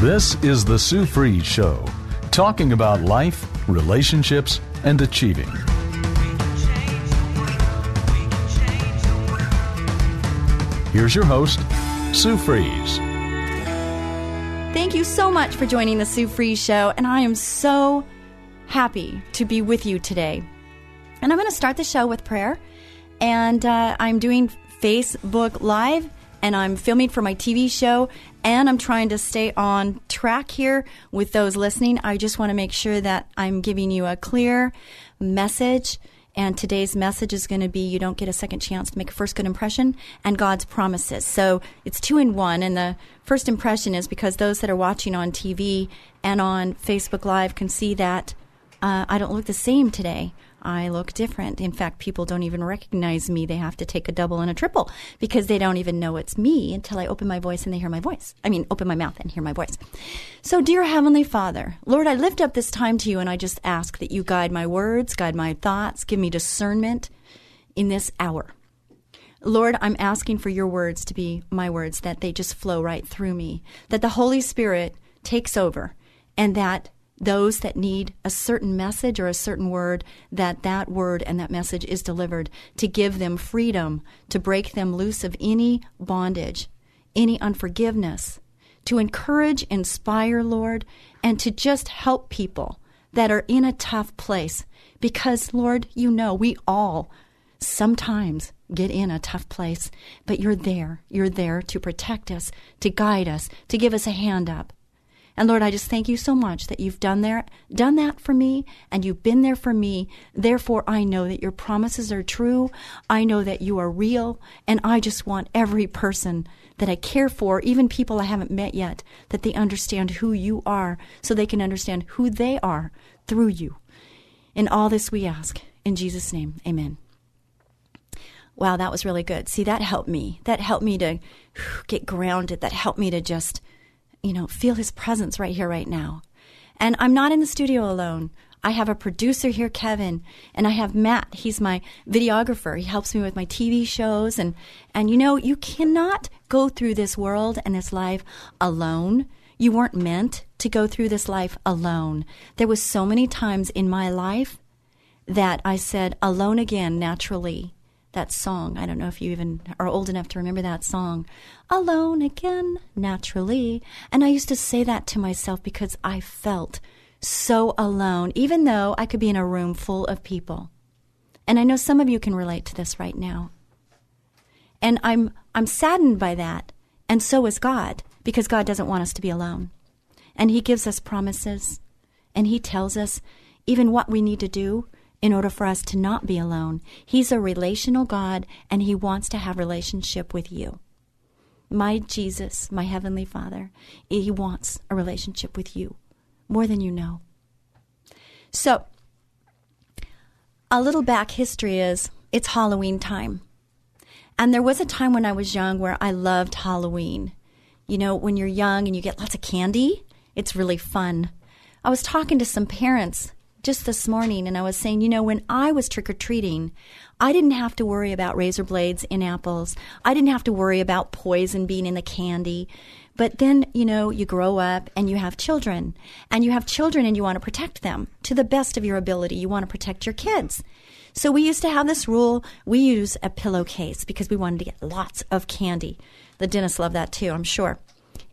This is the Sue Fries Show, talking about life, relationships, and achieving. Here's your host, Sue Fries. Thank you so much for joining the Sue Fries Show, and I am so happy to be with you today. And I'm going to start the show with prayer, and uh, I'm doing Facebook Live, and I'm filming for my TV show, and I'm trying to stay on track here with those listening. I just want to make sure that I'm giving you a clear message and today's message is going to be you don't get a second chance to make a first good impression and God's promises. So it's two in one. And the first impression is because those that are watching on TV and on Facebook Live can see that uh, I don't look the same today. I look different. In fact, people don't even recognize me. They have to take a double and a triple because they don't even know it's me until I open my voice and they hear my voice. I mean, open my mouth and hear my voice. So, dear Heavenly Father, Lord, I lift up this time to you and I just ask that you guide my words, guide my thoughts, give me discernment in this hour. Lord, I'm asking for your words to be my words, that they just flow right through me, that the Holy Spirit takes over, and that those that need a certain message or a certain word that that word and that message is delivered to give them freedom to break them loose of any bondage any unforgiveness to encourage inspire lord and to just help people that are in a tough place. Because lord you know we all sometimes get in a tough place but you're there. You're there to protect us to guide us to give us a hand up and Lord, I just thank you so much that you've done there, done that for me, and you've been there for me. Therefore, I know that your promises are true. I know that you are real, and I just want every person that I care for, even people I haven't met yet, that they understand who you are, so they can understand who they are through you. In all this we ask. In Jesus' name, amen. Wow, that was really good. See, that helped me. That helped me to get grounded. That helped me to just you know, feel his presence right here, right now. And I'm not in the studio alone. I have a producer here, Kevin, and I have Matt. He's my videographer. He helps me with my TV shows. And, and you know, you cannot go through this world and this life alone. You weren't meant to go through this life alone. There was so many times in my life that I said alone again naturally that song. I don't know if you even are old enough to remember that song. Alone again, naturally. And I used to say that to myself because I felt so alone, even though I could be in a room full of people. And I know some of you can relate to this right now. And I'm I'm saddened by that, and so is God, because God doesn't want us to be alone. And he gives us promises, and he tells us even what we need to do in order for us to not be alone. He's a relational God and he wants to have relationship with you. My Jesus, my heavenly Father, he wants a relationship with you more than you know. So, a little back history is it's Halloween time. And there was a time when I was young where I loved Halloween. You know, when you're young and you get lots of candy, it's really fun. I was talking to some parents just this morning and I was saying, you know, when I was trick or treating, I didn't have to worry about razor blades in apples. I didn't have to worry about poison being in the candy. But then, you know, you grow up and you have children, and you have children and you want to protect them to the best of your ability. You want to protect your kids. So we used to have this rule. We use a pillowcase because we wanted to get lots of candy. The dentists love that too, I'm sure.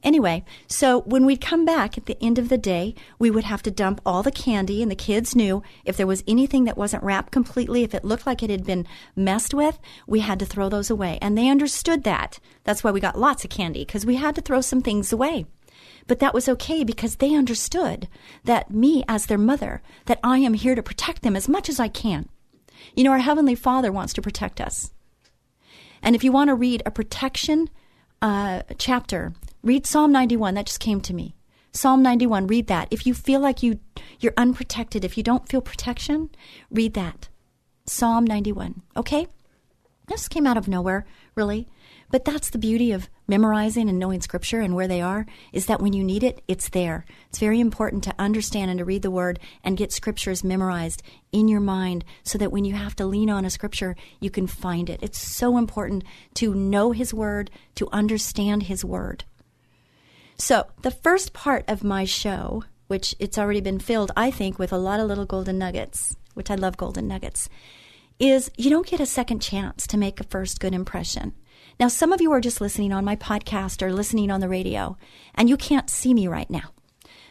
Anyway, so when we'd come back at the end of the day, we would have to dump all the candy, and the kids knew if there was anything that wasn't wrapped completely, if it looked like it had been messed with, we had to throw those away. And they understood that. That's why we got lots of candy, because we had to throw some things away. But that was okay because they understood that me, as their mother, that I am here to protect them as much as I can. You know, our Heavenly Father wants to protect us. And if you want to read a protection uh, chapter, read Psalm 91. That just came to me. Psalm 91, read that. If you feel like you, you're unprotected, if you don't feel protection, read that. Psalm 91. Okay? This came out of nowhere, really. But that's the beauty of memorizing and knowing scripture and where they are is that when you need it, it's there. It's very important to understand and to read the word and get scriptures memorized in your mind so that when you have to lean on a scripture, you can find it. It's so important to know his word, to understand his word. So, the first part of my show, which it's already been filled, I think, with a lot of little golden nuggets, which I love golden nuggets, is you don't get a second chance to make a first good impression. Now, some of you are just listening on my podcast or listening on the radio, and you can't see me right now.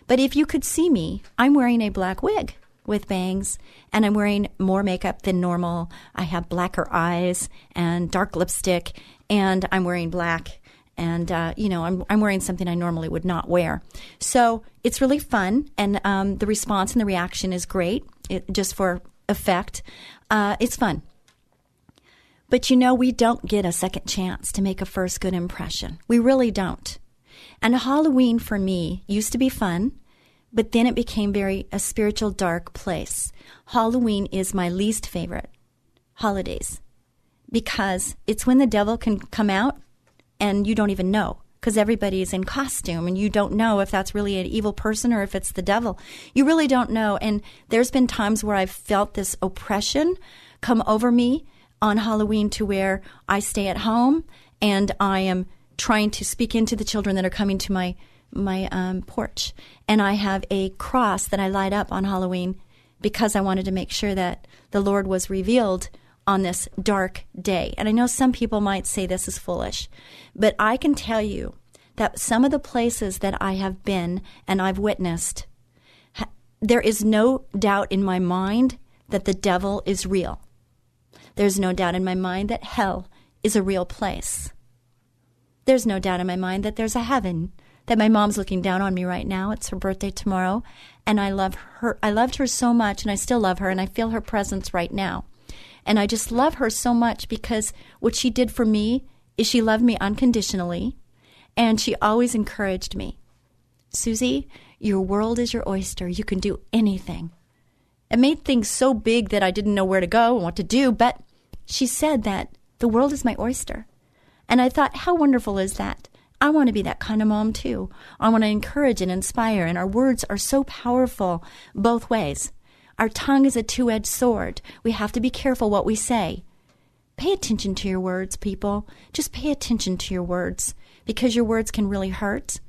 But if you could see me, I'm wearing a black wig with bangs, and I'm wearing more makeup than normal. I have blacker eyes and dark lipstick, and I'm wearing black. And uh, you know, I'm I'm wearing something I normally would not wear. So it's really fun, and um, the response and the reaction is great. It, just for effect, uh, it's fun. But you know, we don't get a second chance to make a first good impression. We really don't. And Halloween for me used to be fun, but then it became very a spiritual dark place. Halloween is my least favorite holidays because it's when the devil can come out and you don't even know because everybody is in costume and you don't know if that's really an evil person or if it's the devil. You really don't know. And there's been times where I've felt this oppression come over me on Halloween to where I stay at home and I am trying to speak into the children that are coming to my my um, porch, and I have a cross that I light up on Halloween because I wanted to make sure that the Lord was revealed on this dark day. And I know some people might say this is foolish, but I can tell you that some of the places that I have been and I've witnessed, there is no doubt in my mind that the devil is real. There's no doubt in my mind that hell is a real place. There's no doubt in my mind that there's a heaven, that my mom's looking down on me right now. It's her birthday tomorrow, and I love her. I loved her so much, and I still love her, and I feel her presence right now. And I just love her so much because what she did for me is she loved me unconditionally, and she always encouraged me. Susie, your world is your oyster. You can do anything. It made things so big that I didn't know where to go and what to do, but she said that the world is my oyster. And I thought, how wonderful is that? I want to be that kind of mom too. I want to encourage and inspire, and our words are so powerful both ways. Our tongue is a two edged sword. We have to be careful what we say. Pay attention to your words, people. Just pay attention to your words because your words can really hurt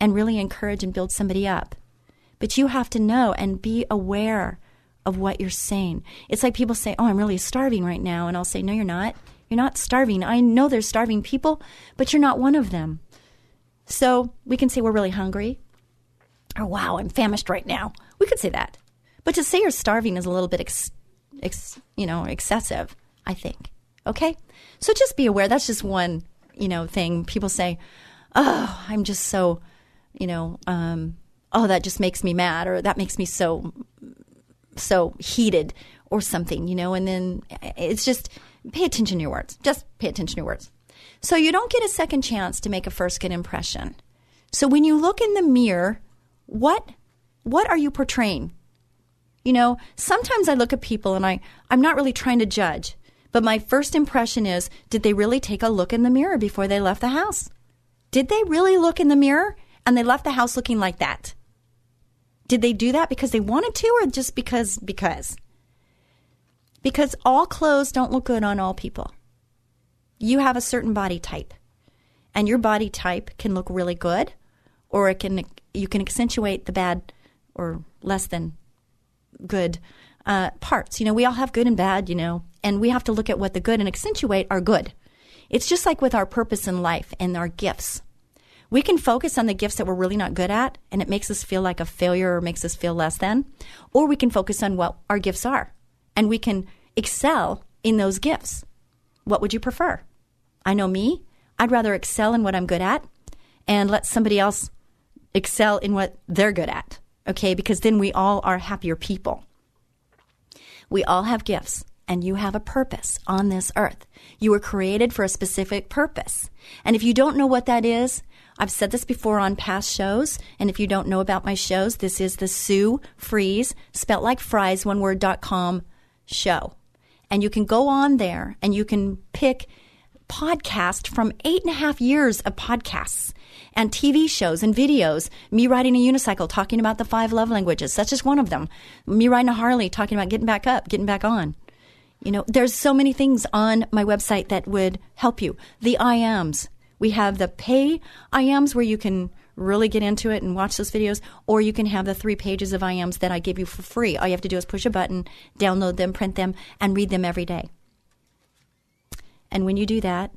and really encourage and build somebody up. But you have to know and be aware of what you're saying. It's like people say, Oh, I'm really starving right now. And I'll say, No, you're not. You're not starving. I know there's starving people, but you're not one of them. So we can say we're really hungry. Or, wow, I'm famished right now. We could say that. But to say you're starving is a little bit, ex- ex- you know, excessive, I think. Okay? So just be aware. That's just one, you know, thing. People say, oh, I'm just so, you know, um, oh, that just makes me mad or that makes me so so heated or something, you know, and then it's just pay attention to your words. Just pay attention to your words. So you don't get a second chance to make a first good impression. So when you look in the mirror, what what are you portraying? You know, sometimes I look at people and I I'm not really trying to judge, but my first impression is did they really take a look in the mirror before they left the house? Did they really look in the mirror and they left the house looking like that? Did they do that because they wanted to or just because because? Because all clothes don't look good on all people. You have a certain body type. And your body type can look really good or it can you can accentuate the bad or less than good uh, parts. You know, we all have good and bad, you know, and we have to look at what the good and accentuate are good. It's just like with our purpose in life and our gifts. We can focus on the gifts that we're really not good at, and it makes us feel like a failure or makes us feel less than. Or we can focus on what our gifts are, and we can excel in those gifts. What would you prefer? I know me. I'd rather excel in what I'm good at and let somebody else excel in what they're good at. Okay, because then we all are happier people. We all have gifts. and you have a purpose on this earth. You were created for a specific purpose. And if you don't know what that is, I've said this before on past shows, and if you don't know about my shows, this is the Sue Fries, spelt like fries, one word, dot com show. And you can go on there and you can pick podcast from eight and a half years of podcasts and TV shows and videos. Me riding a unicycle talking about the five love languages. That's just one of them. Me riding a Harley talking about getting back up, getting back on. You know, there's so many things on my website that would help you. The I ams. We have the pay I ams where you can really get into it and watch those videos, or you can have the three pages of I ams that I give you for free. All you have to do is push a button, download them, print them, and read them every day. And when you do that,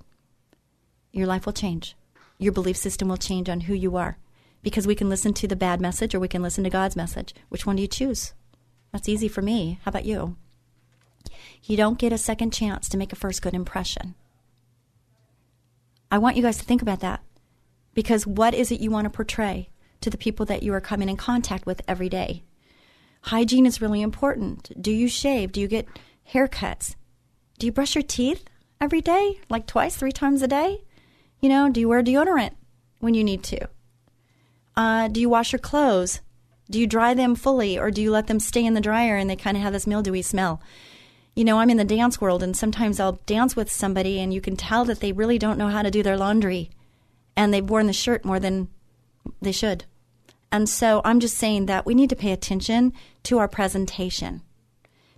your life will change. Your belief system will change on who you are. Because we can listen to the bad message or we can listen to God's message. Which one do you choose? That's easy for me. How about you? You don't get a second chance to make a first good impression. I want you guys to think about that. Because what is it you want to portray to the people that you are coming in contact with every day? Hygiene is really important. Do you shave? Do you get haircuts? Do you brush your teeth every day? Like twice, three times a day? You know, do you wear deodorant when you need to? Uh, do you wash your clothes? Do you dry them fully or do you let them stay in the dryer and they kind of have this mildewy smell? You know, I'm in the dance world and sometimes I'll dance with somebody and you can tell that they really don't know how to do their laundry and they've worn the shirt more than they should. And so I'm just saying that we need to pay attention to our presentation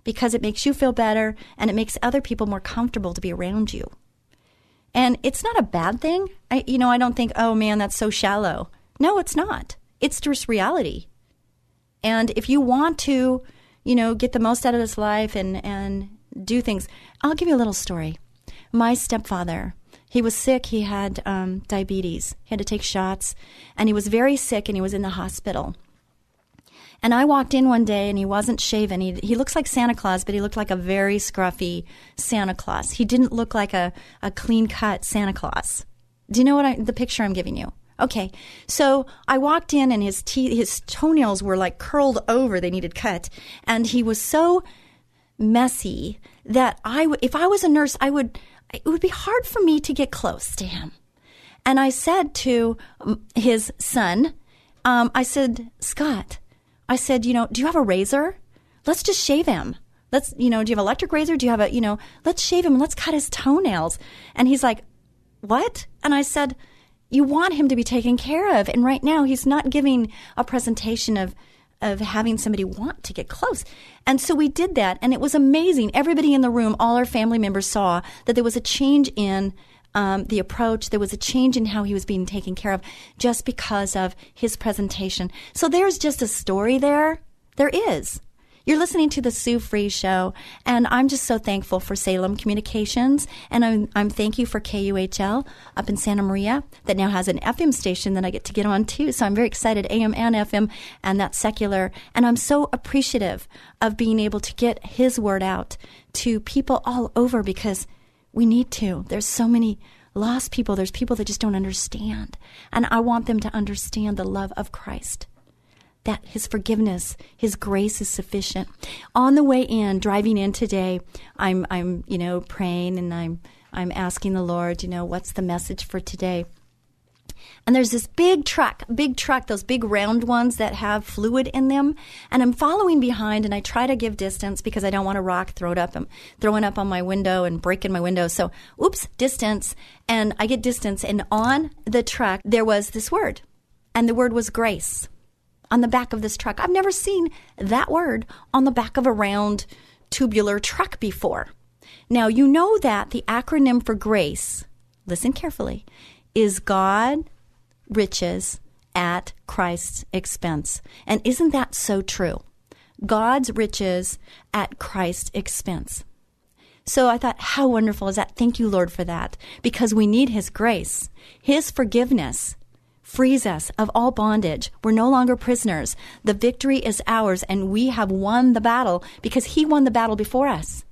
because it makes you feel better and it makes other people more comfortable to be around you. And it's not a bad thing. I, you know, I don't think, oh man, that's so shallow. No, it's not. It's just reality. And if you want to, you know, get the most out of this life and, and do things, I'll give you a little story. My stepfather, he was sick. He had um, diabetes. He had to take shots, and he was very sick, and he was in the hospital. And I walked in one day, and he wasn't shaven. He he looks like Santa Claus, but he looked like a very scruffy Santa Claus. He didn't look like a a clean cut Santa Claus. Do you know what I, the picture I'm giving you? Okay, so I walked in, and his te- his toenails were like curled over; they needed cut, and he was so messy that I, w- if I was a nurse, I would it would be hard for me to get close to him. And I said to his son, um, I said, Scott, I said, you know, do you have a razor? Let's just shave him. Let's, you know, do you have an electric razor? Do you have a, you know, let's shave him. Let's cut his toenails. And he's like, what? And I said, you want him to be taken care of. And right now he's not giving a presentation of, of having somebody want to get close. And so we did that, and it was amazing. Everybody in the room, all our family members saw that there was a change in um, the approach. There was a change in how he was being taken care of just because of his presentation. So there's just a story there. There is. You're listening to the Sue Fries Show, and I'm just so thankful for Salem Communications, and I'm, I'm thank you for KUHL up in Santa Maria that now has an FM station that I get to get on too. So I'm very excited, AM and FM, and that's secular, and I'm so appreciative of being able to get His word out to people all over because we need to. There's so many lost people. There's people that just don't understand, and I want them to understand the love of Christ that his forgiveness, his grace is sufficient. On the way in, driving in today, I'm I'm you know praying and I'm I'm asking the Lord, you know, what's the message for today? And there's this big truck, big truck, those big round ones that have fluid in them. And I'm following behind and I try to give distance because I don't want a rock throw it up. Um, I'm throwing up on my window and breaking my window. So, oops, distance. And I get distance. And on the truck, there was this word. And the word was grace on the back of this truck. I've never seen that word on the back of a round tubular truck before. Now, you know that the acronym for grace, listen carefully, is God riches at Christ's expense. And isn't that so true? God's riches at Christ's expense. So I thought, how wonderful is that? Thank you, Lord, for that, because we need His grace, His forgiveness, frees us of all bondage. We're no longer prisoners. The victory is ours, and we have won the battle because He won the battle before us.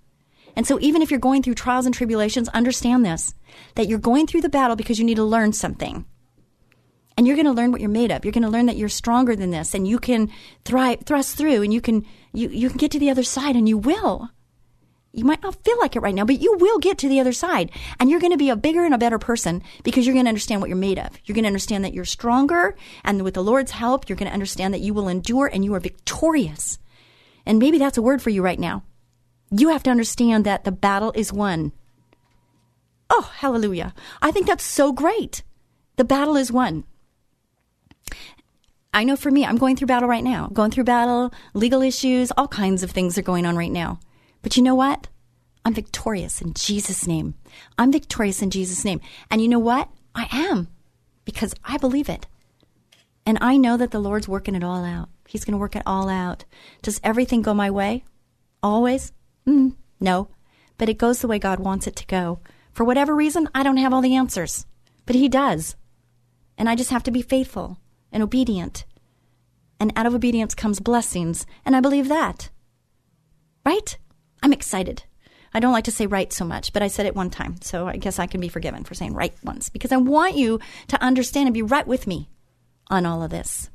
And so, even if you're going through trials and tribulations, understand this that you're going through the battle because you need to learn something. And you're going to learn what you're made of. You're going to learn that you're stronger than this, and you can thrive, thrust through, and you can you, you can get to the other side, and you will. You might not feel like it right now, but you will get to the other side and you're going to be a bigger and a better person because you're going to understand what you're made of. You're going to understand that you're stronger and with the Lord's help, you're going to understand that you will endure and you are victorious. And maybe that's a word for you right now. You have to understand that the battle is won. Oh, hallelujah. I think that's so great. The battle is won. I know for me, I'm going through battle right now. going through battle, legal issues, all kinds of things are going on right now. But you know what? I'm victorious in Jesus' name. I'm victorious in Jesus' name. And you know what? I am because I believe it. And I know that the Lord's working it all out. He's going to work it all out. Does everything go my way? Always? Mm, no. But it goes the way God wants it to go. For whatever reason, I don't have all the answers. But He does. And I just have to be faithful and obedient. And out of obedience comes blessings. And I believe that. Right? I'm excited. I don't like to say right so much, but I said it one time, so I guess I can be forgiven for saying right once because I want you to understand and be right with me on all of this.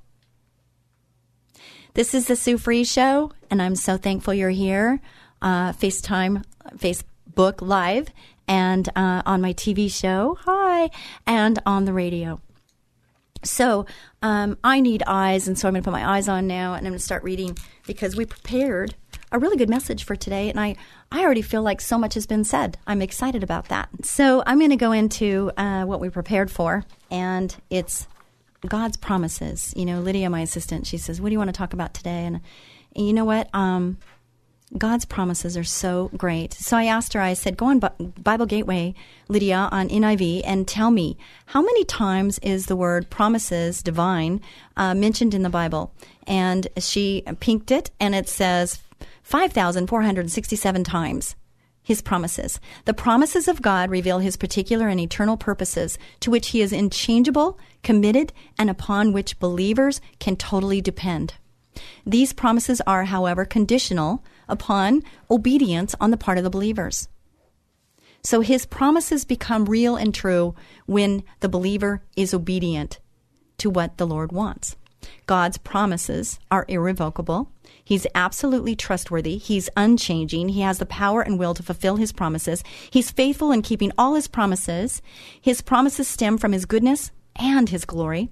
This is the Sue Fries Show, and I'm so thankful you're here. Uh, FaceTime, Facebook Live, and uh, on my TV show. Hi, and on the radio. So um, I need eyes, and so I'm going to put my eyes on now, and I'm going to start reading because we prepared a really good message for today, and I I already feel like so much has been said. I'm excited about that. So I'm going to go into uh, what we prepared for, and it's God's promises. You know, Lydia, my assistant, she says, "What do you want to talk about today?" And, and you know what? Um, God's promises are so great. So I asked her, I said, go on Bible Gateway, Lydia, on NIV, and tell me how many times is the word promises, divine, uh, mentioned in the Bible? And she pinked it, and it says 5,467 times. His promises. The promises of God reveal his particular and eternal purposes to which he is unchangeable, committed, and upon which believers can totally depend. These promises are, however, conditional upon obedience on the part of the believers. So his promises become real and true when the believer is obedient to what the Lord wants. God's promises are irrevocable. He's absolutely trustworthy. He's unchanging. He has the power and will to fulfill his promises. He's faithful in keeping all his promises. His promises stem from his goodness and his glory.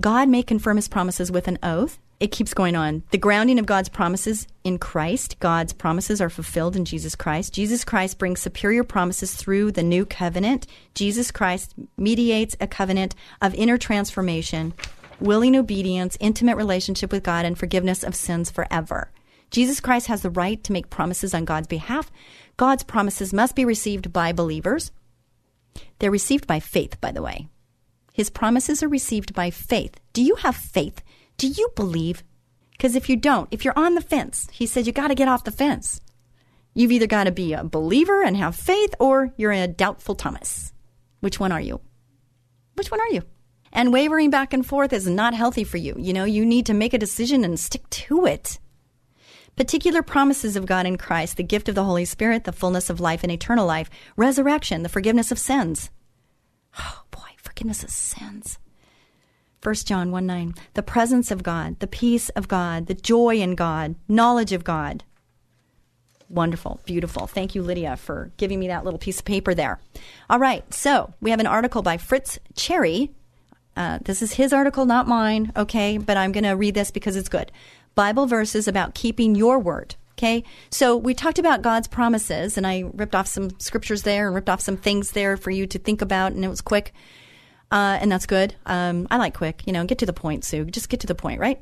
God may confirm his promises with an oath it keeps going on. The grounding of God's promises in Christ. God's promises are fulfilled in Jesus Christ. Jesus Christ brings superior promises through the new covenant. Jesus Christ mediates a covenant of inner transformation, willing obedience, intimate relationship with God, and forgiveness of sins forever. Jesus Christ has the right to make promises on God's behalf. God's promises must be received by believers. They're received by faith, by the way. His promises are received by faith. Do you have faith do you believe? Because if you don't, if you're on the fence, he said you got to get off the fence. You've either got to be a believer and have faith or you're a doubtful Thomas. Which one are you? Which one are you? And wavering back and forth is not healthy for you. You know, you need to make a decision and stick to it. Particular promises of God in Christ, the gift of the Holy Spirit, the fullness of life and eternal life, resurrection, the forgiveness of sins. Oh boy, forgiveness of sins. 1 John 1 9. The presence of God, the peace of God, the joy in God, knowledge of God. Wonderful, beautiful. Thank you, Lydia, for giving me that little piece of paper there. All right, so we have an article by Fritz Chery. Uh, this is his article, not mine, okay? But I'm going to read this because it's good. Bible verses about keeping your word. Okay, so we talked about God's promises, and I ripped off some scriptures there and ripped off some things there for you to think about, and it was quick uh, and that's good. Um, I like quick. You know, get to the point, Sue. Just get to the point, right?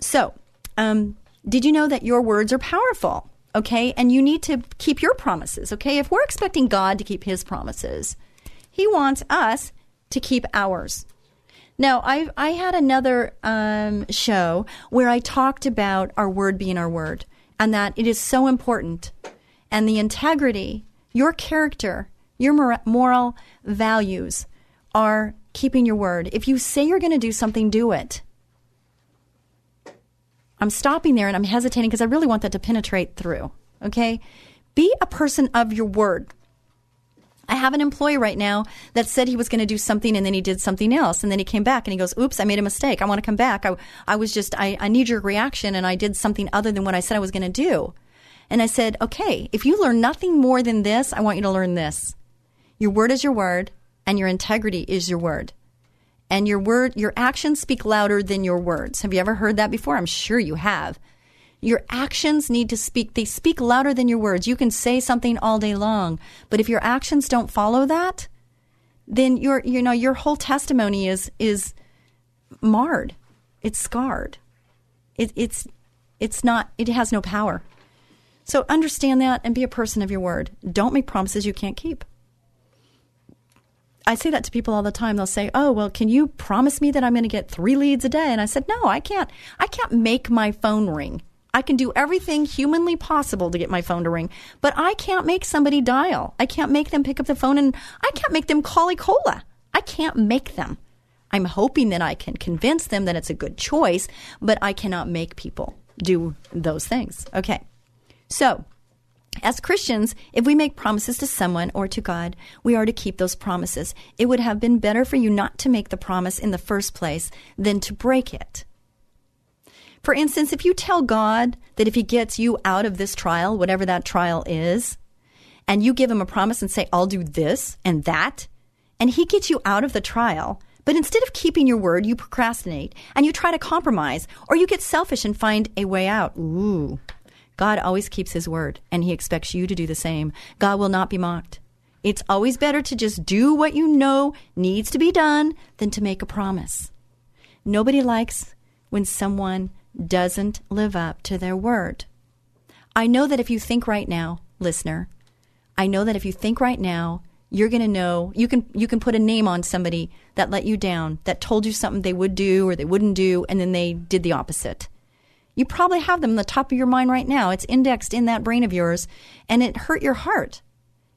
So, um, did you know that your words are powerful? Okay, and you need to keep your promises. Okay, if we're expecting God to keep His promises, He wants us to keep ours. Now, I I had another um, show where I talked about our word being our word, and that it is so important, and the integrity, your character, your moral values are keeping your word. If you say you're going to do something, do it. I'm stopping there and I'm hesitating because I really want that to penetrate through. Okay? Be a person of your word. I have an employee right now that said he was going to do something and then he did something else. And then he came back and he goes, Oops, I made a mistake. I want to come back. I, I was just, I, I need your reaction and I did something other than what I said I was going to do. And I said, okay, if you learn nothing more than this, I want you to learn this. Your word is your word, and your integrity is your word. And your word, your actions speak louder than your words. Have you ever heard that before? I'm sure you have. Your actions need to speak, they speak louder than your words. You can say something all day long, but if your actions don't follow that, then your you know your whole testimony is is marred. It's scarred. It, it's it's not it has no power. So understand that and be a person of your word. Don't make promises you can't keep. I say that to people all the time. They'll say, "Oh, well, can you promise me that I'm going to get 3 leads a day?" And I said, "No, I can't. I can't make my phone ring. I can do everything humanly possible to get my phone to ring, but I can't make somebody dial. I can't make them pick up the phone and I can't make them call Ecola. I can't make them. I'm hoping that I can convince them that it's a good choice, but I cannot make people do those things. Okay. So, as Christians, if we make promises to someone or to God, we are to keep those promises. It would have been better for you not to make the promise in the first place than to break it. For instance, if you tell God that if He gets you out of this trial, whatever that trial is, and you give Him a promise and say, I'll do this and that, and He gets you out of the trial, but instead of keeping your word, you procrastinate and you try to compromise, or you get selfish and find a way out. Ooh. God always keeps His word, and He expects you to do the same. God will not be mocked. It's always better to just do what you know needs to be done than to make a promise. Nobody likes when someone doesn't live up to their word. I know that if you think right now, listener, I know that if you think right now, you're going to know you can you can put a name on somebody that let you down, that told you something they would do or they wouldn't do and then they did the opposite. You probably have them in the top of your mind right now. It's indexed in that brain of yours and it hurt your heart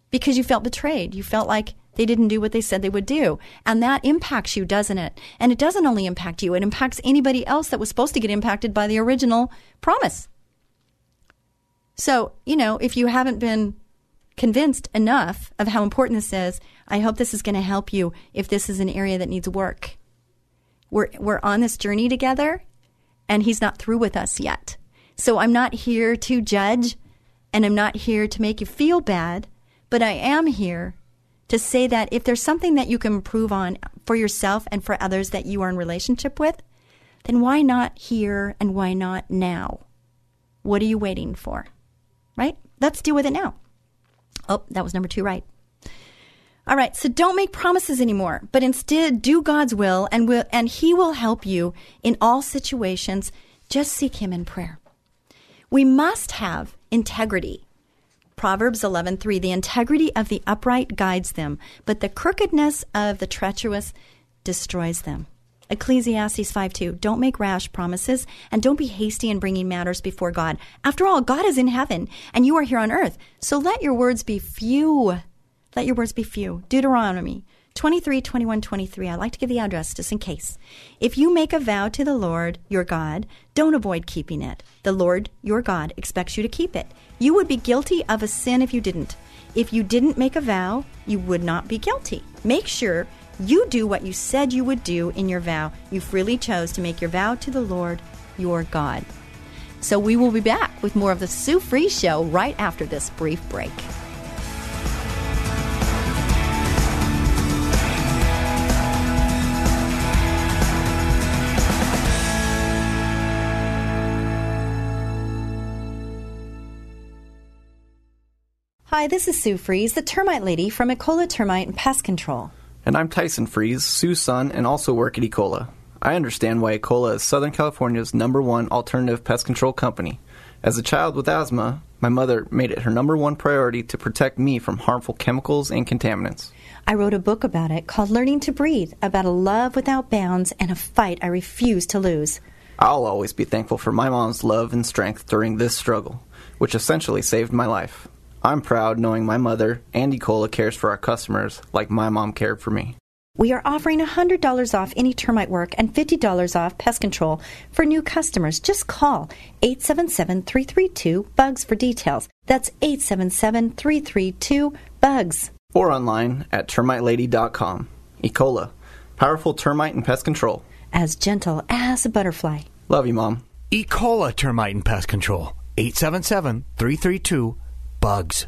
because you felt betrayed. You felt like they didn't do what they said they would do. And that impacts you, doesn't it? And it doesn't only impact you, it impacts anybody else that was supposed to get impacted by the original promise. So, you know, if you haven't been convinced enough of how important this is, I hope this is going to help you if this is an area that needs work. We're, we're on this journey together, and He's not through with us yet. So I'm not here to judge, and I'm not here to make you feel bad, but I am here to say that if there's something that you can improve on for yourself and for others that you are in relationship with, then why not here and why not now? What are you waiting for? Right? Let's deal with it now. Oh, that was number two, right? All right, so don't make promises anymore, but instead do God's will and will and he will help you in all situations. Just seek him in prayer. We must have integrity Proverbs 11:3 The integrity of the upright guides them, but the crookedness of the treacherous destroys them. Ecclesiastes 5:2 Don't make rash promises and don't be hasty in bringing matters before God. After all, God is in heaven and you are here on earth. So let your words be few. Let your words be few. Deuteronomy 23, 21, 23. I like to give the address just in case. If you make a vow to the Lord your God, don't avoid keeping it. The Lord your God expects you to keep it. You would be guilty of a sin if you didn't. If you didn't make a vow, you would not be guilty. Make sure you do what you said you would do in your vow. You freely chose to make your vow to the Lord your God. So we will be back with more of the Sue Fries Show right after this brief break. Hi, this is Sue Fries, the termite lady from Ecola Termite and Pest Control. And I'm Tyson Fries, Sue's son, and also work at Ecola. I understand why Ecola is Southern California's number one alternative pest control company. As a child with asthma, my mother made it her number one priority to protect me from harmful chemicals and contaminants. I wrote a book about it called Learning to Breathe, about a love without bounds and a fight I refuse to lose. I'll always be thankful for my mom's love and strength during this struggle, which essentially saved my life. I'm proud knowing my mother, and Ecola, cares for our customers like my mom cared for me. We are offering $100 off any termite work and $50 off pest control for new customers. Just call 877 332 BUGS for details. That's 877 332 BUGS. Or online at termitelady.com. Ecola, powerful termite and pest control. As gentle as a butterfly. Love you, Mom. Ecola Termite and Pest Control 877 332 BUGS.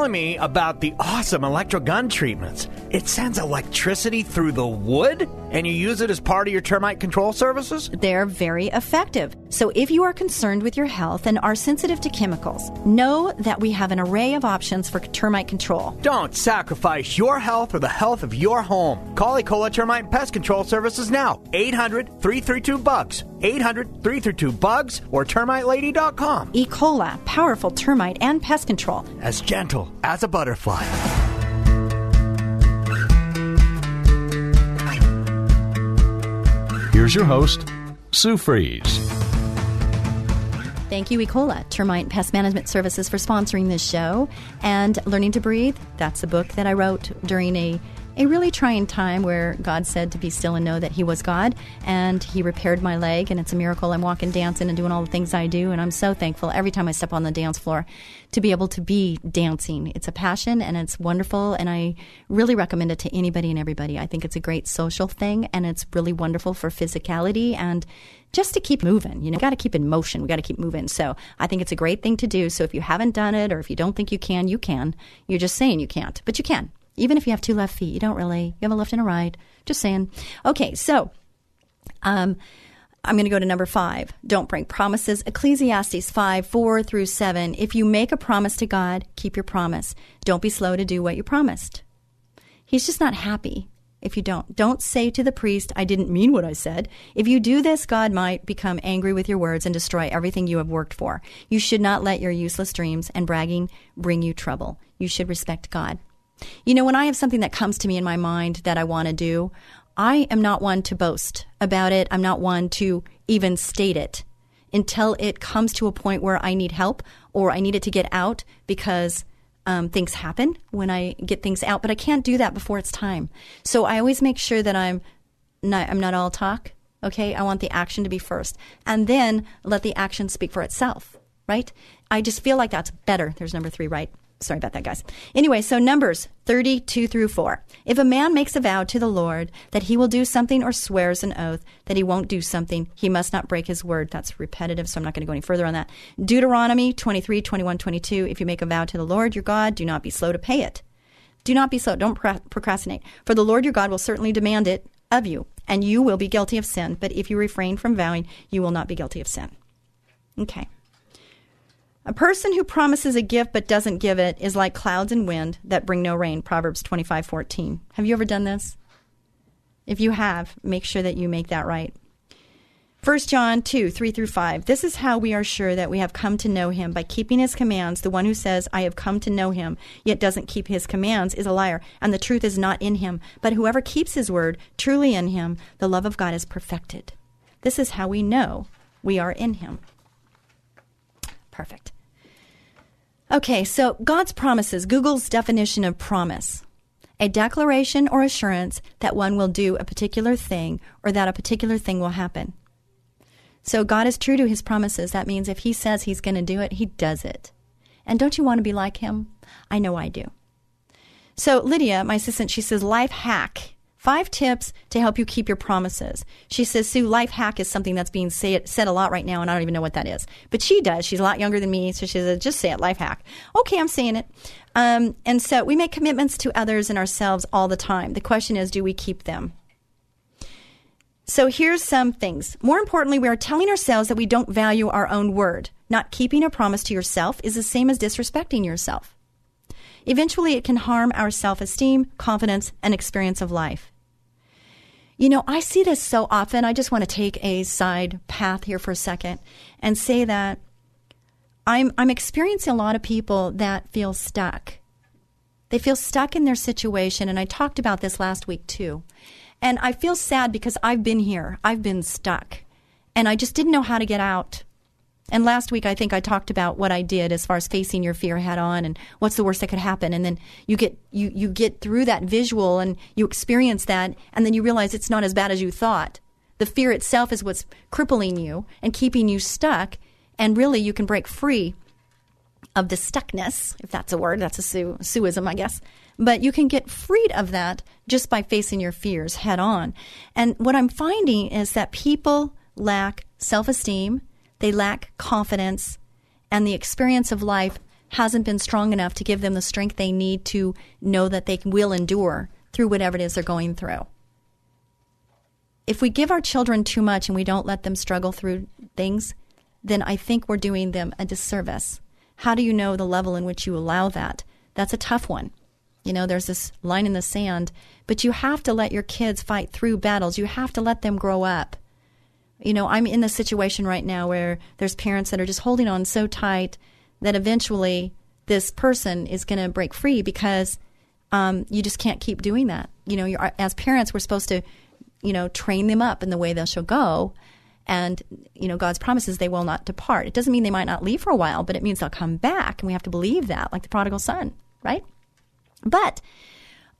me about the awesome electrogun treatments. It sends electricity through the wood, and you use it as part of your termite control services? They're very effective. So if you are concerned with your health and are sensitive to chemicals, know that we have an array of options for termite control. Don't sacrifice your health or the health of your home. Call Ecola Termite Pest Control Services now. 800 332 BUGS. 800 332 BUGS or termitelady.com. E. coli, powerful termite and pest control. As gentle as a butterfly. Here's your host, Sue Fries. Thank you, Ecola, Termite Pest Management Services, for sponsoring this show. And Learning to Breathe, that's a book that I wrote during a, a really trying time where God said to be still and know that He was God. And He repaired my leg, and it's a miracle. I'm walking, dancing, and doing all the things I do. And I'm so thankful every time I step on the dance floor to be able to be dancing. It's a passion and it's wonderful. And I really recommend it to anybody and everybody. I think it's a great social thing, and it's really wonderful for physicality and just to keep moving. You know, got to keep in motion. We got to keep moving. So I think it's a great thing to do. So if you haven't done it or if you don't think you can, you can. You're just saying you can't, but you can. Even if you have two left feet, you don't really. You have a left and a right. Just saying. Okay, so um, I'm going to go to number five. Don't break promises. Ecclesiastes 5, 4 through 7. If you make a promise to God, keep your promise. Don't be slow to do what you promised. He's just not happy if you don't. Don't say to the priest, I didn't mean what I said. If you do this, God might become angry with your words and destroy everything you have worked for. You should not let your useless dreams and bragging bring you trouble. You should respect God. You know, when I have something that comes to me in my mind that I want to do, I am not one to boast about it. I'm not one to even state it until it comes to a point where I need help or I need it to get out because um, things happen when I get things out, but I can't do that before it's time. So I always make sure that I'm not, I'm not all talk. Okay, I want the action to be first, and then let the action speak for itself. Right? I just feel like that's better. There's number three, right? Sorry about that, guys. Anyway, so Numbers 32 through 4. If a man makes a vow to the Lord that he will do something or swears an oath that he won't do something, he must not break his word. That's repetitive, so I'm not going to go any further on that. Deuteronomy 23, 21, 22. If you make a vow to the Lord your God, do not be slow to pay it. Do not be slow. Don't procrastinate. For the Lord your God will certainly demand it of you, and you will be guilty of sin. But if you refrain from vowing, you will not be guilty of sin. Okay. A person who promises a gift but doesn't give it is like clouds and wind that bring no rain. Proverbs 25:14. Have you ever done this? If you have, make sure that you make that right. 1 John 2, 3 through 5. This is how we are sure that we have come to know him by keeping his commands. The one who says, I have come to know him, yet doesn't keep his commands, is a liar, and the truth is not in him. But whoever keeps his word, truly in him, the love of God is perfected. This is how we know we are in him. Perfect. Okay, so God's promises, Google's definition of promise a declaration or assurance that one will do a particular thing or that a particular thing will happen. So God is true to his promises. That means if he says he's going to do it, he does it. And don't you want to be like him? I know I do. So Lydia, my assistant, she says, life hack. Five tips to help you keep your promises. She says, Sue, life hack is something that's being say, said a lot right now, and I don't even know what that is. But she does. She's a lot younger than me, so she says, just say it, life hack. Okay, I'm saying it. Um, and so we make commitments to others and ourselves all the time. The question is, do we keep them? So here's some things. More importantly, we are telling ourselves that we don't value our own word. Not keeping a promise to yourself is the same as disrespecting yourself. Eventually, it can harm our self esteem, confidence, and experience of life. You know, I see this so often. I just want to take a side path here for a second and say that I'm, I'm experiencing a lot of people that feel stuck. They feel stuck in their situation. And I talked about this last week too. And I feel sad because I've been here, I've been stuck, and I just didn't know how to get out. And last week, I think I talked about what I did as far as facing your fear head on and what's the worst that could happen. And then you get you you get through that visual and you experience that, and then you realize it's not as bad as you thought. The fear itself is what's crippling you and keeping you stuck. And really, you can break free of the stuckness, if that's a word. That's a su- suism, I guess. But you can get freed of that just by facing your fears head on. And what I'm finding is that people lack self esteem, they lack confidence, and the experience of life hasn't been strong enough to give them the strength they need to know that they will endure through whatever it is they're going through. If we give our children too much and we don't let them struggle through things, then I think we're doing them a disservice. How do you know the level in which you allow that? That's a tough one. You know, there's this line in the sand, but you have to let your kids fight through battles. You have to let them grow up. You know, I'm in the situation right now where there's parents that are just holding on so tight that eventually this person is going to break free because um, you just can't keep doing that. You know, as parents, we're supposed to, you know, train them up in the way they shall go. And, you know, God's promises they will not depart. It doesn't mean they might not leave for a while, but it means they'll come back. And we have to believe that, like the prodigal son, right? But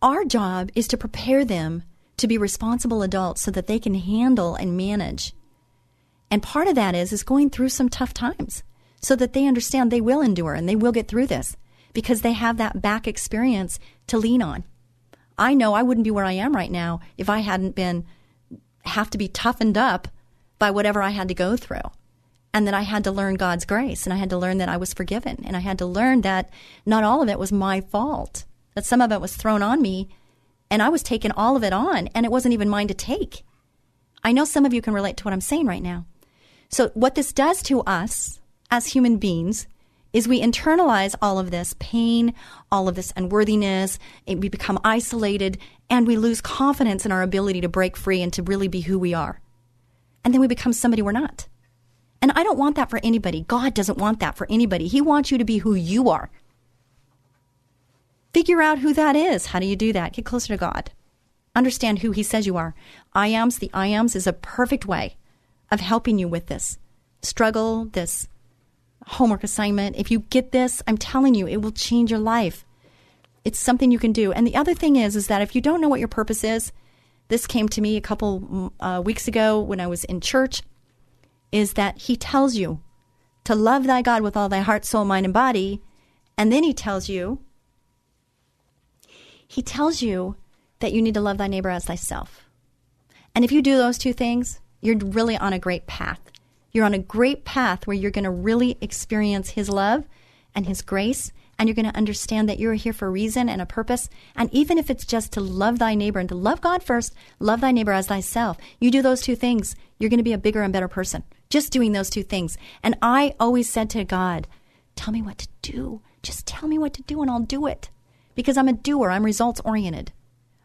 our job is to prepare them to be responsible adults so that they can handle and manage. And part of that is is going through some tough times so that they understand they will endure and they will get through this because they have that back experience to lean on. I know I wouldn't be where I am right now if I hadn't been have to be toughened up by whatever I had to go through. And that I had to learn God's grace and I had to learn that I was forgiven and I had to learn that not all of it was my fault that some of it was thrown on me and I was taking all of it on and it wasn't even mine to take. I know some of you can relate to what I'm saying right now. So, what this does to us as human beings is we internalize all of this pain, all of this unworthiness, we become isolated, and we lose confidence in our ability to break free and to really be who we are. And then we become somebody we're not. And I don't want that for anybody. God doesn't want that for anybody. He wants you to be who you are. Figure out who that is. How do you do that? Get closer to God. Understand who He says you are. I ams, the I ams is a perfect way of helping you with this struggle, this homework assignment. If you get this, I'm telling you, it will change your life. It's something you can do. And the other thing is, is that if you don't know what your purpose is, this came to me a couple uh, weeks ago when I was in church, is that He tells you to love thy God with all thy heart, soul, mind, and body. And then He tells you he tells you that you need to love thy neighbor as thyself. And if you do those two things, you're really on a great path. You're on a great path where you're going to really experience his love and his grace and you're going to understand that you're here for a reason and a purpose. And even if it's just to love thy neighbor and to love God first, love thy neighbor as thyself, you do those two things, you're going to be a bigger and better person. Just doing those two things. And I always said to God, Tell me what to do. Just tell me what to do and I'll do it because I'm a doer, I'm results oriented.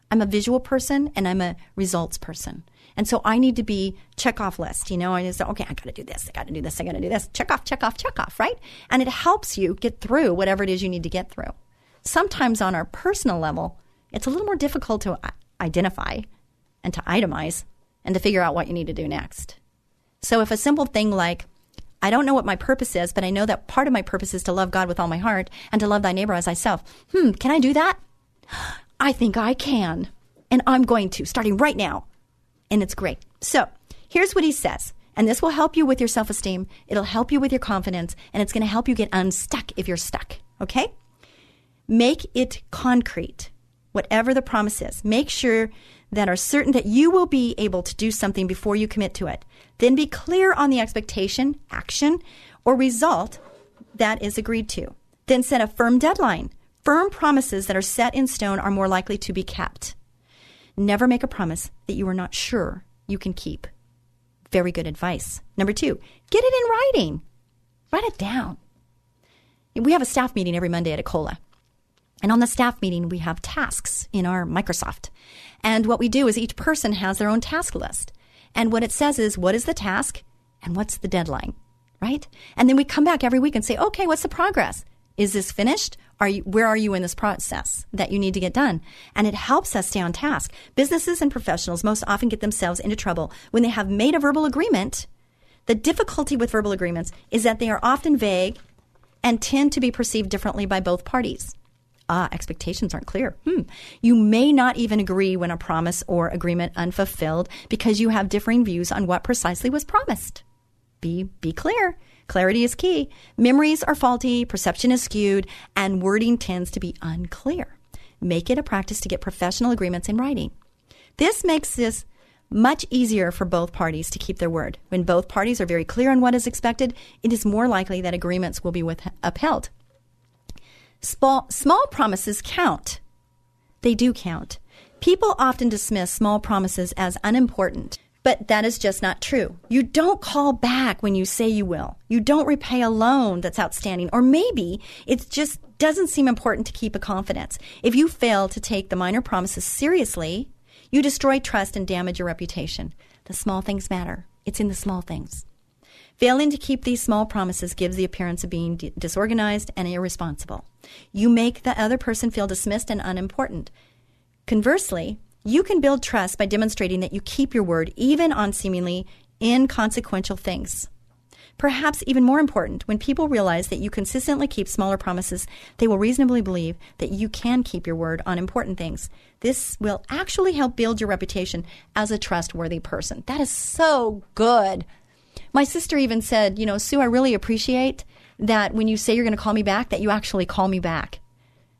I'm a visual person and I'm a results person. And so I need to be check off list, you know, I just, okay, I got to do this, I got to do this, I got to do this, check off, check off, check off, right? And it helps you get through whatever it is you need to get through. Sometimes on our personal level, it's a little more difficult to identify and to itemize and to figure out what you need to do next. So if a simple thing like, I don't know what my purpose is, but I know that part of my purpose is to love God with all my heart and to love thy neighbor as thyself. Hmm, can I do that? I think I can. And I'm going to, starting right now. And it's great. So here's what he says. And this will help you with your self esteem. It'll help you with your confidence. And it's going to help you get unstuck if you're stuck. Okay? Make it concrete, whatever the promise is. Make sure that are certain that you will be able to do something before you commit to it. Then be clear on the expectation, action, or result that is agreed to. Then set a firm deadline. Firm promises that are set in stone are more likely to be kept. Never make a promise that you are not sure you can keep. Very good advice. Number two, get it in writing. Write it down. We have a staff meeting every Monday at Ecola. And on the staff meeting, we have tasks in our Microsoft. And what we do is each person has their own task list. And what it says is, what is the task and what's the deadline, right? And then we come back every week and say, okay, what's the progress? Is this finished? Are you, where are you in this process that you need to get done? And it helps us stay on task. Businesses and professionals most often get themselves into trouble when they have made a verbal agreement The difficulty with verbal agreements is that they are often vague and tend to be perceived differently by both parties. Ah, expectations aren't clear. Hmm. You may not even agree when a promise or agreement unfulfilled because you have differing views on what precisely was promised. Be be clear. Clarity is key. Memories are faulty, perception is skewed, and wording tends to be unclear. Make it a practice to get professional agreements in writing. This makes this much easier for both parties to keep their word. When both parties are very clear on what is expected, it is more likely that agreements will be with, upheld. Small, small promises count. They do count. People often dismiss small promises as unimportant, but that is just not true. You don't call back when you say you will. You don't repay a loan that's outstanding, or maybe it just doesn't seem important to keep a confidence. If you fail to take the minor promises seriously, you destroy trust and damage your reputation. The small things matter. It's in the small things. Failing to keep these small promises gives the appearance of being d- disorganized and irresponsible. You make the other person feel dismissed and unimportant. Conversely, you can build trust by demonstrating that you keep your word even on seemingly inconsequential things. Perhaps even more important, when people realize that you consistently keep smaller promises, they will reasonably believe that you can keep your word on important things. This will actually help build your reputation as a trustworthy person. That is so good. My sister even said, You know, Sue, I really appreciate that when you say you're going to call me back, that you actually call me back.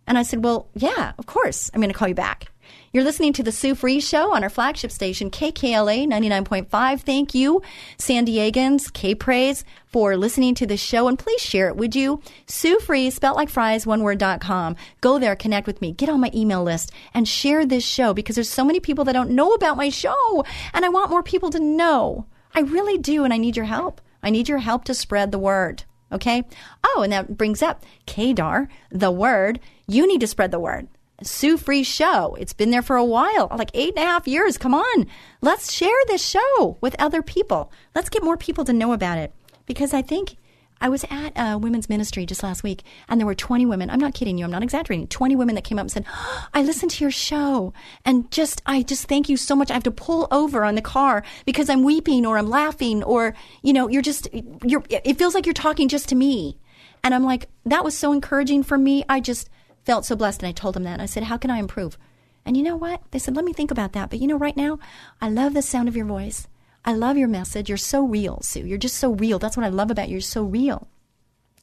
And I said, Well, yeah, of course, I'm going to call you back. You're listening to the Sue Fries Show on our flagship station, KKLA 99.5. Thank you, San Diegans, K Praise, for listening to the show. And please share it, would you? Sue Fries, spelt like fries, one word.com. Go there, connect with me, get on my email list, and share this show because there's so many people that don't know about my show. And I want more people to know. I really do. And I need your help. I need your help to spread the word. Okay. Oh, and that brings up KDAR, the word. You need to spread the word. Sue Fries Show. It's been there for a while, like eight and a half years. Come on. Let's share this show with other people. Let's get more people to know about it. Because I think I was at a women's ministry just last week, and there were 20 women. I'm not kidding you. I'm not exaggerating. 20 women that came up and said, I listened to your show, and just, I just thank you so much. I have to pull over on the car because I'm weeping or I'm laughing, or, you know, you're just, you're, it feels like you're talking just to me. And I'm like, that was so encouraging for me. I just, felt so blessed. And I told them that. And I said, How can I improve? And you know what? They said, Let me think about that. But you know, right now, I love the sound of your voice. I love your message. You're so real, Sue. You're just so real. That's what I love about you. You're so real.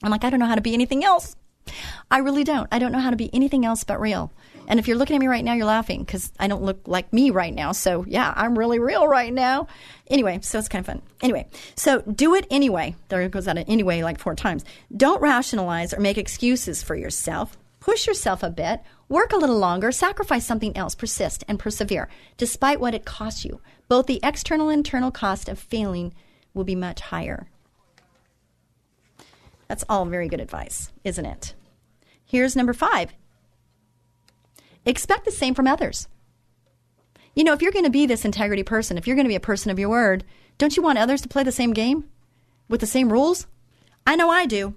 I'm like, I don't know how to be anything else. I really don't. I don't know how to be anything else but real. And if you're looking at me right now, you're laughing because I don't look like me right now. So, yeah, I'm really real right now. Anyway, so it's kind of fun. Anyway, so do it anyway. There goes out anyway like four times. Don't rationalize or make excuses for yourself. Push yourself a bit, work a little longer, sacrifice something else, persist and persevere, despite what it costs you. Both the external and internal cost of failing will be much higher. That's all very good advice, isn't it? Here's number five expect the same from others. You know, if you're going to be this integrity person, if you're going to be a person of your word, don't you want others to play the same game with the same rules? I know I do.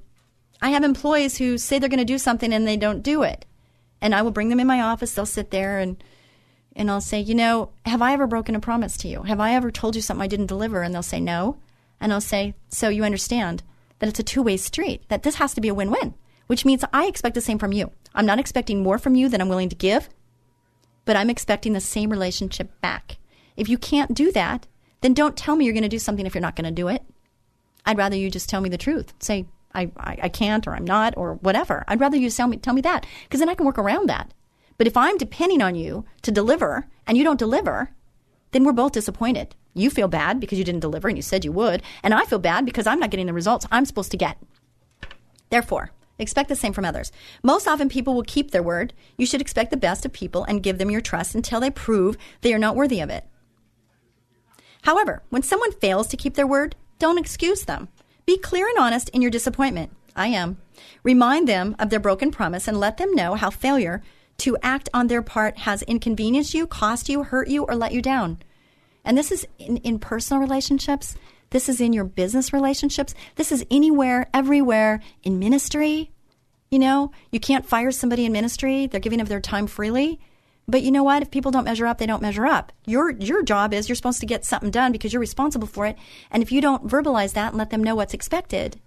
I have employees who say they're going to do something and they don't do it. And I will bring them in my office. They'll sit there and and I'll say, "You know, have I ever broken a promise to you? Have I ever told you something I didn't deliver?" And they'll say, "No." And I'll say, "So you understand that it's a two-way street. That this has to be a win-win." Which means I expect the same from you. I'm not expecting more from you than I'm willing to give, but I'm expecting the same relationship back. If you can't do that, then don't tell me you're going to do something if you're not going to do it. I'd rather you just tell me the truth. Say, I, I, I can't or I'm not or whatever. I'd rather you tell me, tell me that because then I can work around that. But if I'm depending on you to deliver and you don't deliver, then we're both disappointed. You feel bad because you didn't deliver and you said you would, and I feel bad because I'm not getting the results I'm supposed to get. Therefore, expect the same from others. Most often, people will keep their word. You should expect the best of people and give them your trust until they prove they are not worthy of it. However, when someone fails to keep their word, don't excuse them. Be clear and honest in your disappointment. I am. Remind them of their broken promise and let them know how failure to act on their part has inconvenienced you, cost you, hurt you, or let you down. And this is in, in personal relationships. This is in your business relationships. This is anywhere, everywhere, in ministry. You know, you can't fire somebody in ministry. They're giving of their time freely. But you know what? If people don't measure up, they don't measure up. Your your job is you're supposed to get something done because you're responsible for it. And if you don't verbalize that and let them know what's expected,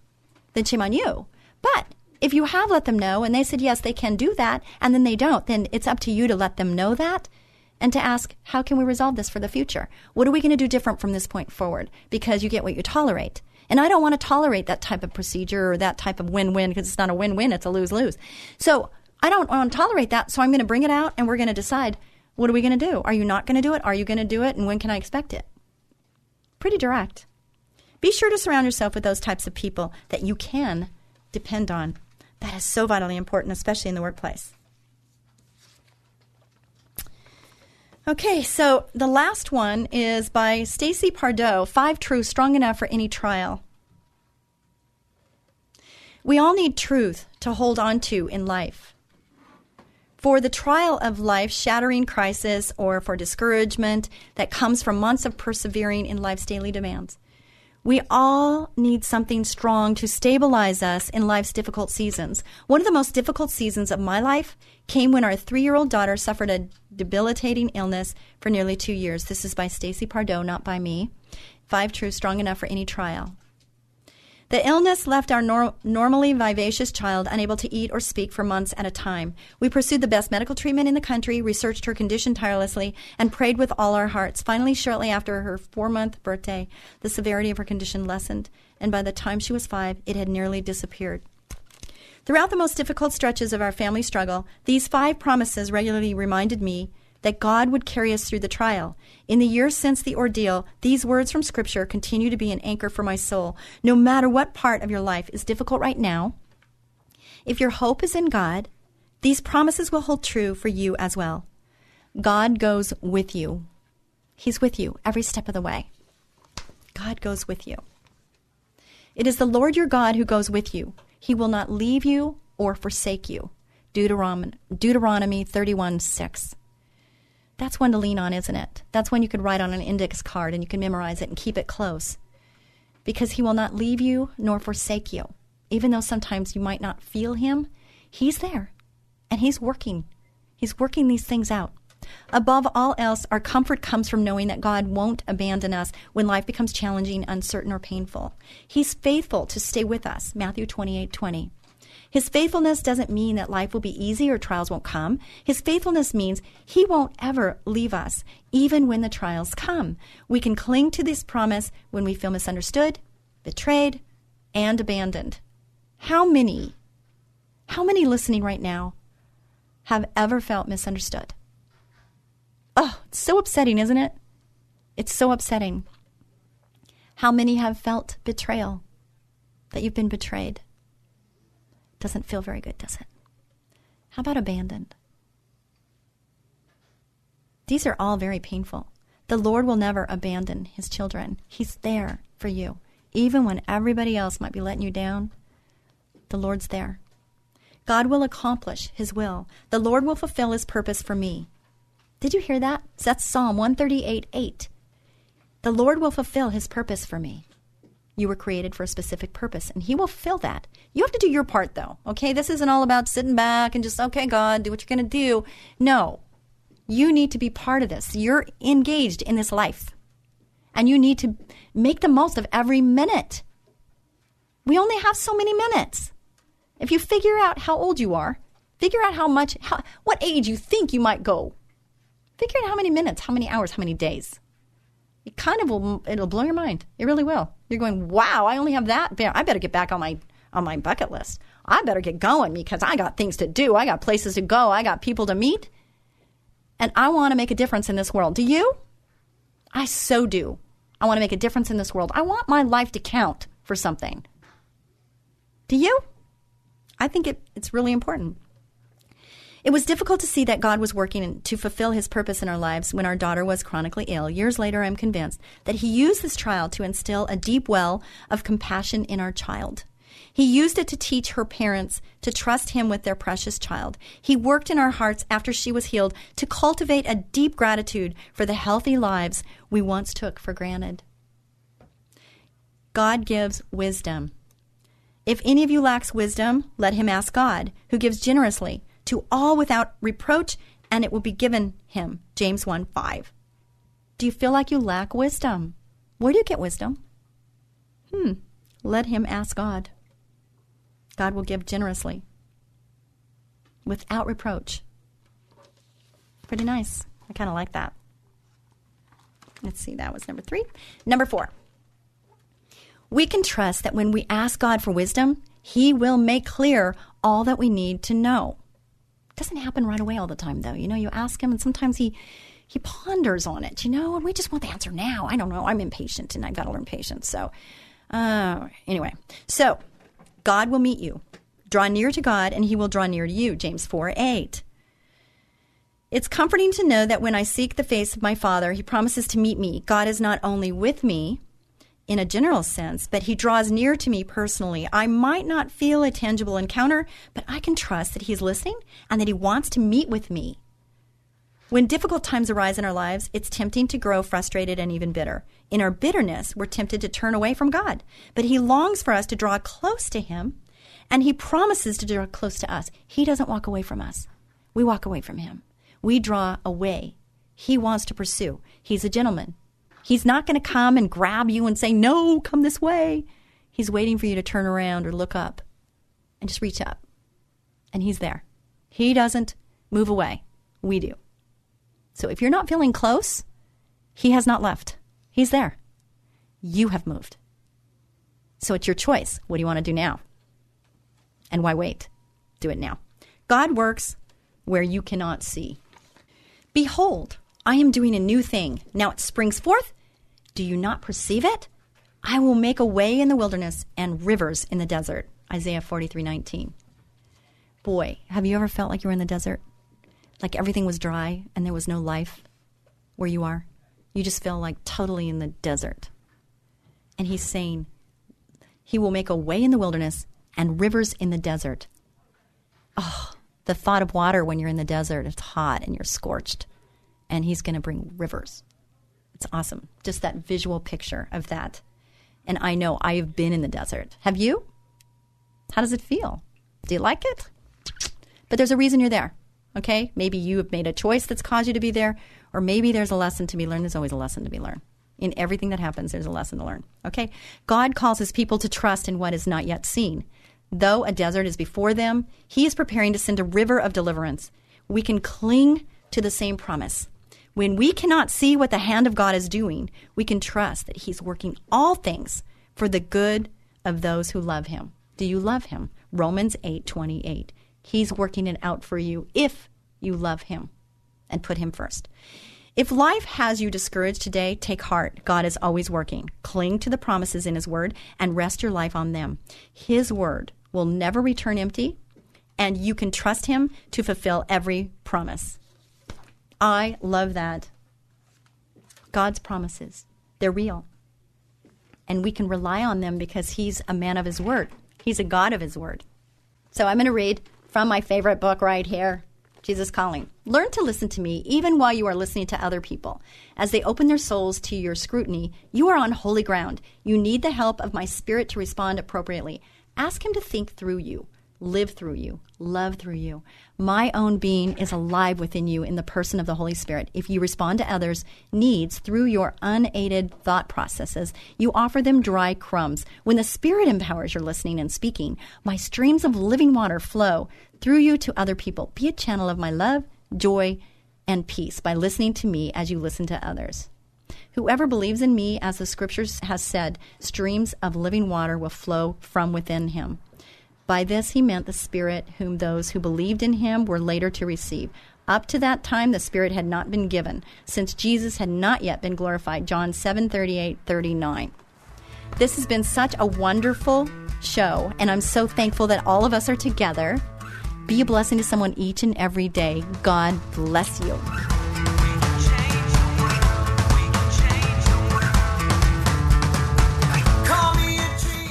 then shame on you. But if you have let them know and they said yes, they can do that, and then they don't, then it's up to you to let them know that and to ask, how can we resolve this for the future? What are we going to do different from this point forward? Because you get what you tolerate. And I don't want to tolerate that type of procedure or that type of win win because it's not a win win, it's a lose lose. So I don't want to tolerate that. So I'm going to bring it out and we're going to decide what are we going to do? Are you not going to do it? Are you going to do it? And when can I expect it? Pretty direct. Be sure to surround yourself with those types of people that you can depend on. That is so vitally important, especially in the workplace. Okay, so the last one is by Stacy Pardoe, Five Truths Strong Enough for Any Trial. We all need truth to hold on to in life. For the trial of life, shattering crisis, or for discouragement that comes from months of persevering in life's daily demands. We all need something strong to stabilize us in life's difficult seasons. One of the most difficult seasons of my life came when our three year old daughter suffered a debilitating illness for nearly two years. This is by Stacy Pardoe, not by me. Five Truths Strong Enough for Any Trial. The illness left our nor- normally vivacious child unable to eat or speak for months at a time. We pursued the best medical treatment in the country, researched her condition tirelessly, and prayed with all our hearts. Finally, shortly after her four month birthday, the severity of her condition lessened, and by the time she was five, it had nearly disappeared. Throughout the most difficult stretches of our family struggle, these five promises regularly reminded me that God would carry us through the trial. In the years since the ordeal, these words from Scripture continue to be an anchor for my soul. No matter what part of your life is difficult right now, if your hope is in God, these promises will hold true for you as well. God goes with you. He's with you every step of the way. God goes with you. It is the Lord your God who goes with you. He will not leave you or forsake you. Deuteronomy, Deuteronomy 31 6 that's one to lean on, isn't it? That's one you could write on an index card and you can memorize it and keep it close. Because he will not leave you nor forsake you. Even though sometimes you might not feel him, he's there and he's working. He's working these things out. Above all else, our comfort comes from knowing that God won't abandon us when life becomes challenging, uncertain, or painful. He's faithful to stay with us. Matthew 28 20. His faithfulness doesn't mean that life will be easy or trials won't come. His faithfulness means He won't ever leave us, even when the trials come. We can cling to this promise when we feel misunderstood, betrayed, and abandoned. How many, how many listening right now have ever felt misunderstood? Oh, it's so upsetting, isn't it? It's so upsetting. How many have felt betrayal? That you've been betrayed? Doesn't feel very good, does it? How about abandoned? These are all very painful. The Lord will never abandon his children. He's there for you. Even when everybody else might be letting you down, the Lord's there. God will accomplish his will. The Lord will fulfill his purpose for me. Did you hear that? That's Psalm 138 8. The Lord will fulfill his purpose for me. You were created for a specific purpose, and He will fill that. You have to do your part, though, okay? This isn't all about sitting back and just, okay, God, do what you're going to do. No. You need to be part of this. You're engaged in this life, and you need to make the most of every minute. We only have so many minutes. If you figure out how old you are, figure out how much, how, what age you think you might go. Figure out how many minutes, how many hours, how many days. It kind of will, it'll blow your mind. It really will. You're going, wow, I only have that. I better get back on my on my bucket list. I better get going because I got things to do. I got places to go. I got people to meet. And I want to make a difference in this world. Do you? I so do. I want to make a difference in this world. I want my life to count for something. Do you? I think it, it's really important. It was difficult to see that God was working to fulfill his purpose in our lives when our daughter was chronically ill. Years later, I'm convinced that he used this trial to instill a deep well of compassion in our child. He used it to teach her parents to trust him with their precious child. He worked in our hearts after she was healed to cultivate a deep gratitude for the healthy lives we once took for granted. God gives wisdom. If any of you lacks wisdom, let him ask God, who gives generously to all without reproach and it will be given him. James 1 5. Do you feel like you lack wisdom? Where do you get wisdom? Hmm. Let him ask God. God will give generously, without reproach. Pretty nice. I kind of like that. Let's see, that was number three. Number four. We can trust that when we ask God for wisdom, He will make clear all that we need to know. Doesn't happen right away all the time, though. You know, you ask Him, and sometimes He he ponders on it, you know, and we just want the answer now. I don't know. I'm impatient, and I've got to learn patience. So, uh, anyway, so God will meet you. Draw near to God, and He will draw near to you. James four eight. It's comforting to know that when I seek the face of my Father, He promises to meet me. God is not only with me in a general sense, but He draws near to me personally. I might not feel a tangible encounter, but I can trust that He's listening and that He wants to meet with me. When difficult times arise in our lives, it's tempting to grow frustrated and even bitter. In our bitterness, we're tempted to turn away from God. But He longs for us to draw close to Him, and He promises to draw close to us. He doesn't walk away from us, we walk away from Him we draw away. He wants to pursue. He's a gentleman. He's not going to come and grab you and say, No, come this way. He's waiting for you to turn around or look up and just reach up. And he's there. He doesn't move away. We do. So if you're not feeling close, he has not left. He's there. You have moved. So it's your choice. What do you want to do now? And why wait? Do it now. God works where you cannot see. Behold, I am doing a new thing. Now it springs forth. Do you not perceive it? I will make a way in the wilderness and rivers in the desert. Isaiah 43 19. Boy, have you ever felt like you were in the desert? Like everything was dry and there was no life where you are? You just feel like totally in the desert. And he's saying, He will make a way in the wilderness and rivers in the desert. Oh, the thought of water when you're in the desert, it's hot and you're scorched, and He's going to bring rivers. It's awesome. Just that visual picture of that. And I know I have been in the desert. Have you? How does it feel? Do you like it? But there's a reason you're there. Okay? Maybe you have made a choice that's caused you to be there, or maybe there's a lesson to be learned. There's always a lesson to be learned. In everything that happens, there's a lesson to learn. Okay? God calls his people to trust in what is not yet seen. Though a desert is before them, he is preparing to send a river of deliverance. We can cling to the same promise. When we cannot see what the hand of God is doing, we can trust that he's working all things for the good of those who love him. Do you love him? Romans 8:28. He's working it out for you if you love him and put him first. If life has you discouraged today, take heart. God is always working. Cling to the promises in his word and rest your life on them. His word will never return empty, and you can trust Him to fulfill every promise. I love that. God's promises, they're real. And we can rely on them because He's a man of His word, He's a God of His word. So I'm going to read from my favorite book right here. Jesus Calling. Learn to listen to me even while you are listening to other people. As they open their souls to your scrutiny, you are on holy ground. You need the help of my spirit to respond appropriately. Ask Him to think through you, live through you, love through you. My own being is alive within you in the person of the Holy Spirit. If you respond to others' needs through your unaided thought processes, you offer them dry crumbs. When the Spirit empowers your listening and speaking, my streams of living water flow through you to other people. Be a channel of my love, joy, and peace by listening to me as you listen to others. Whoever believes in me, as the scriptures has said, streams of living water will flow from within him. By this he meant the Spirit, whom those who believed in him were later to receive. Up to that time, the Spirit had not been given, since Jesus had not yet been glorified. John 7 38 39. This has been such a wonderful show, and I'm so thankful that all of us are together. Be a blessing to someone each and every day. God bless you.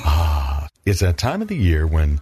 Ah, it's that time of the year when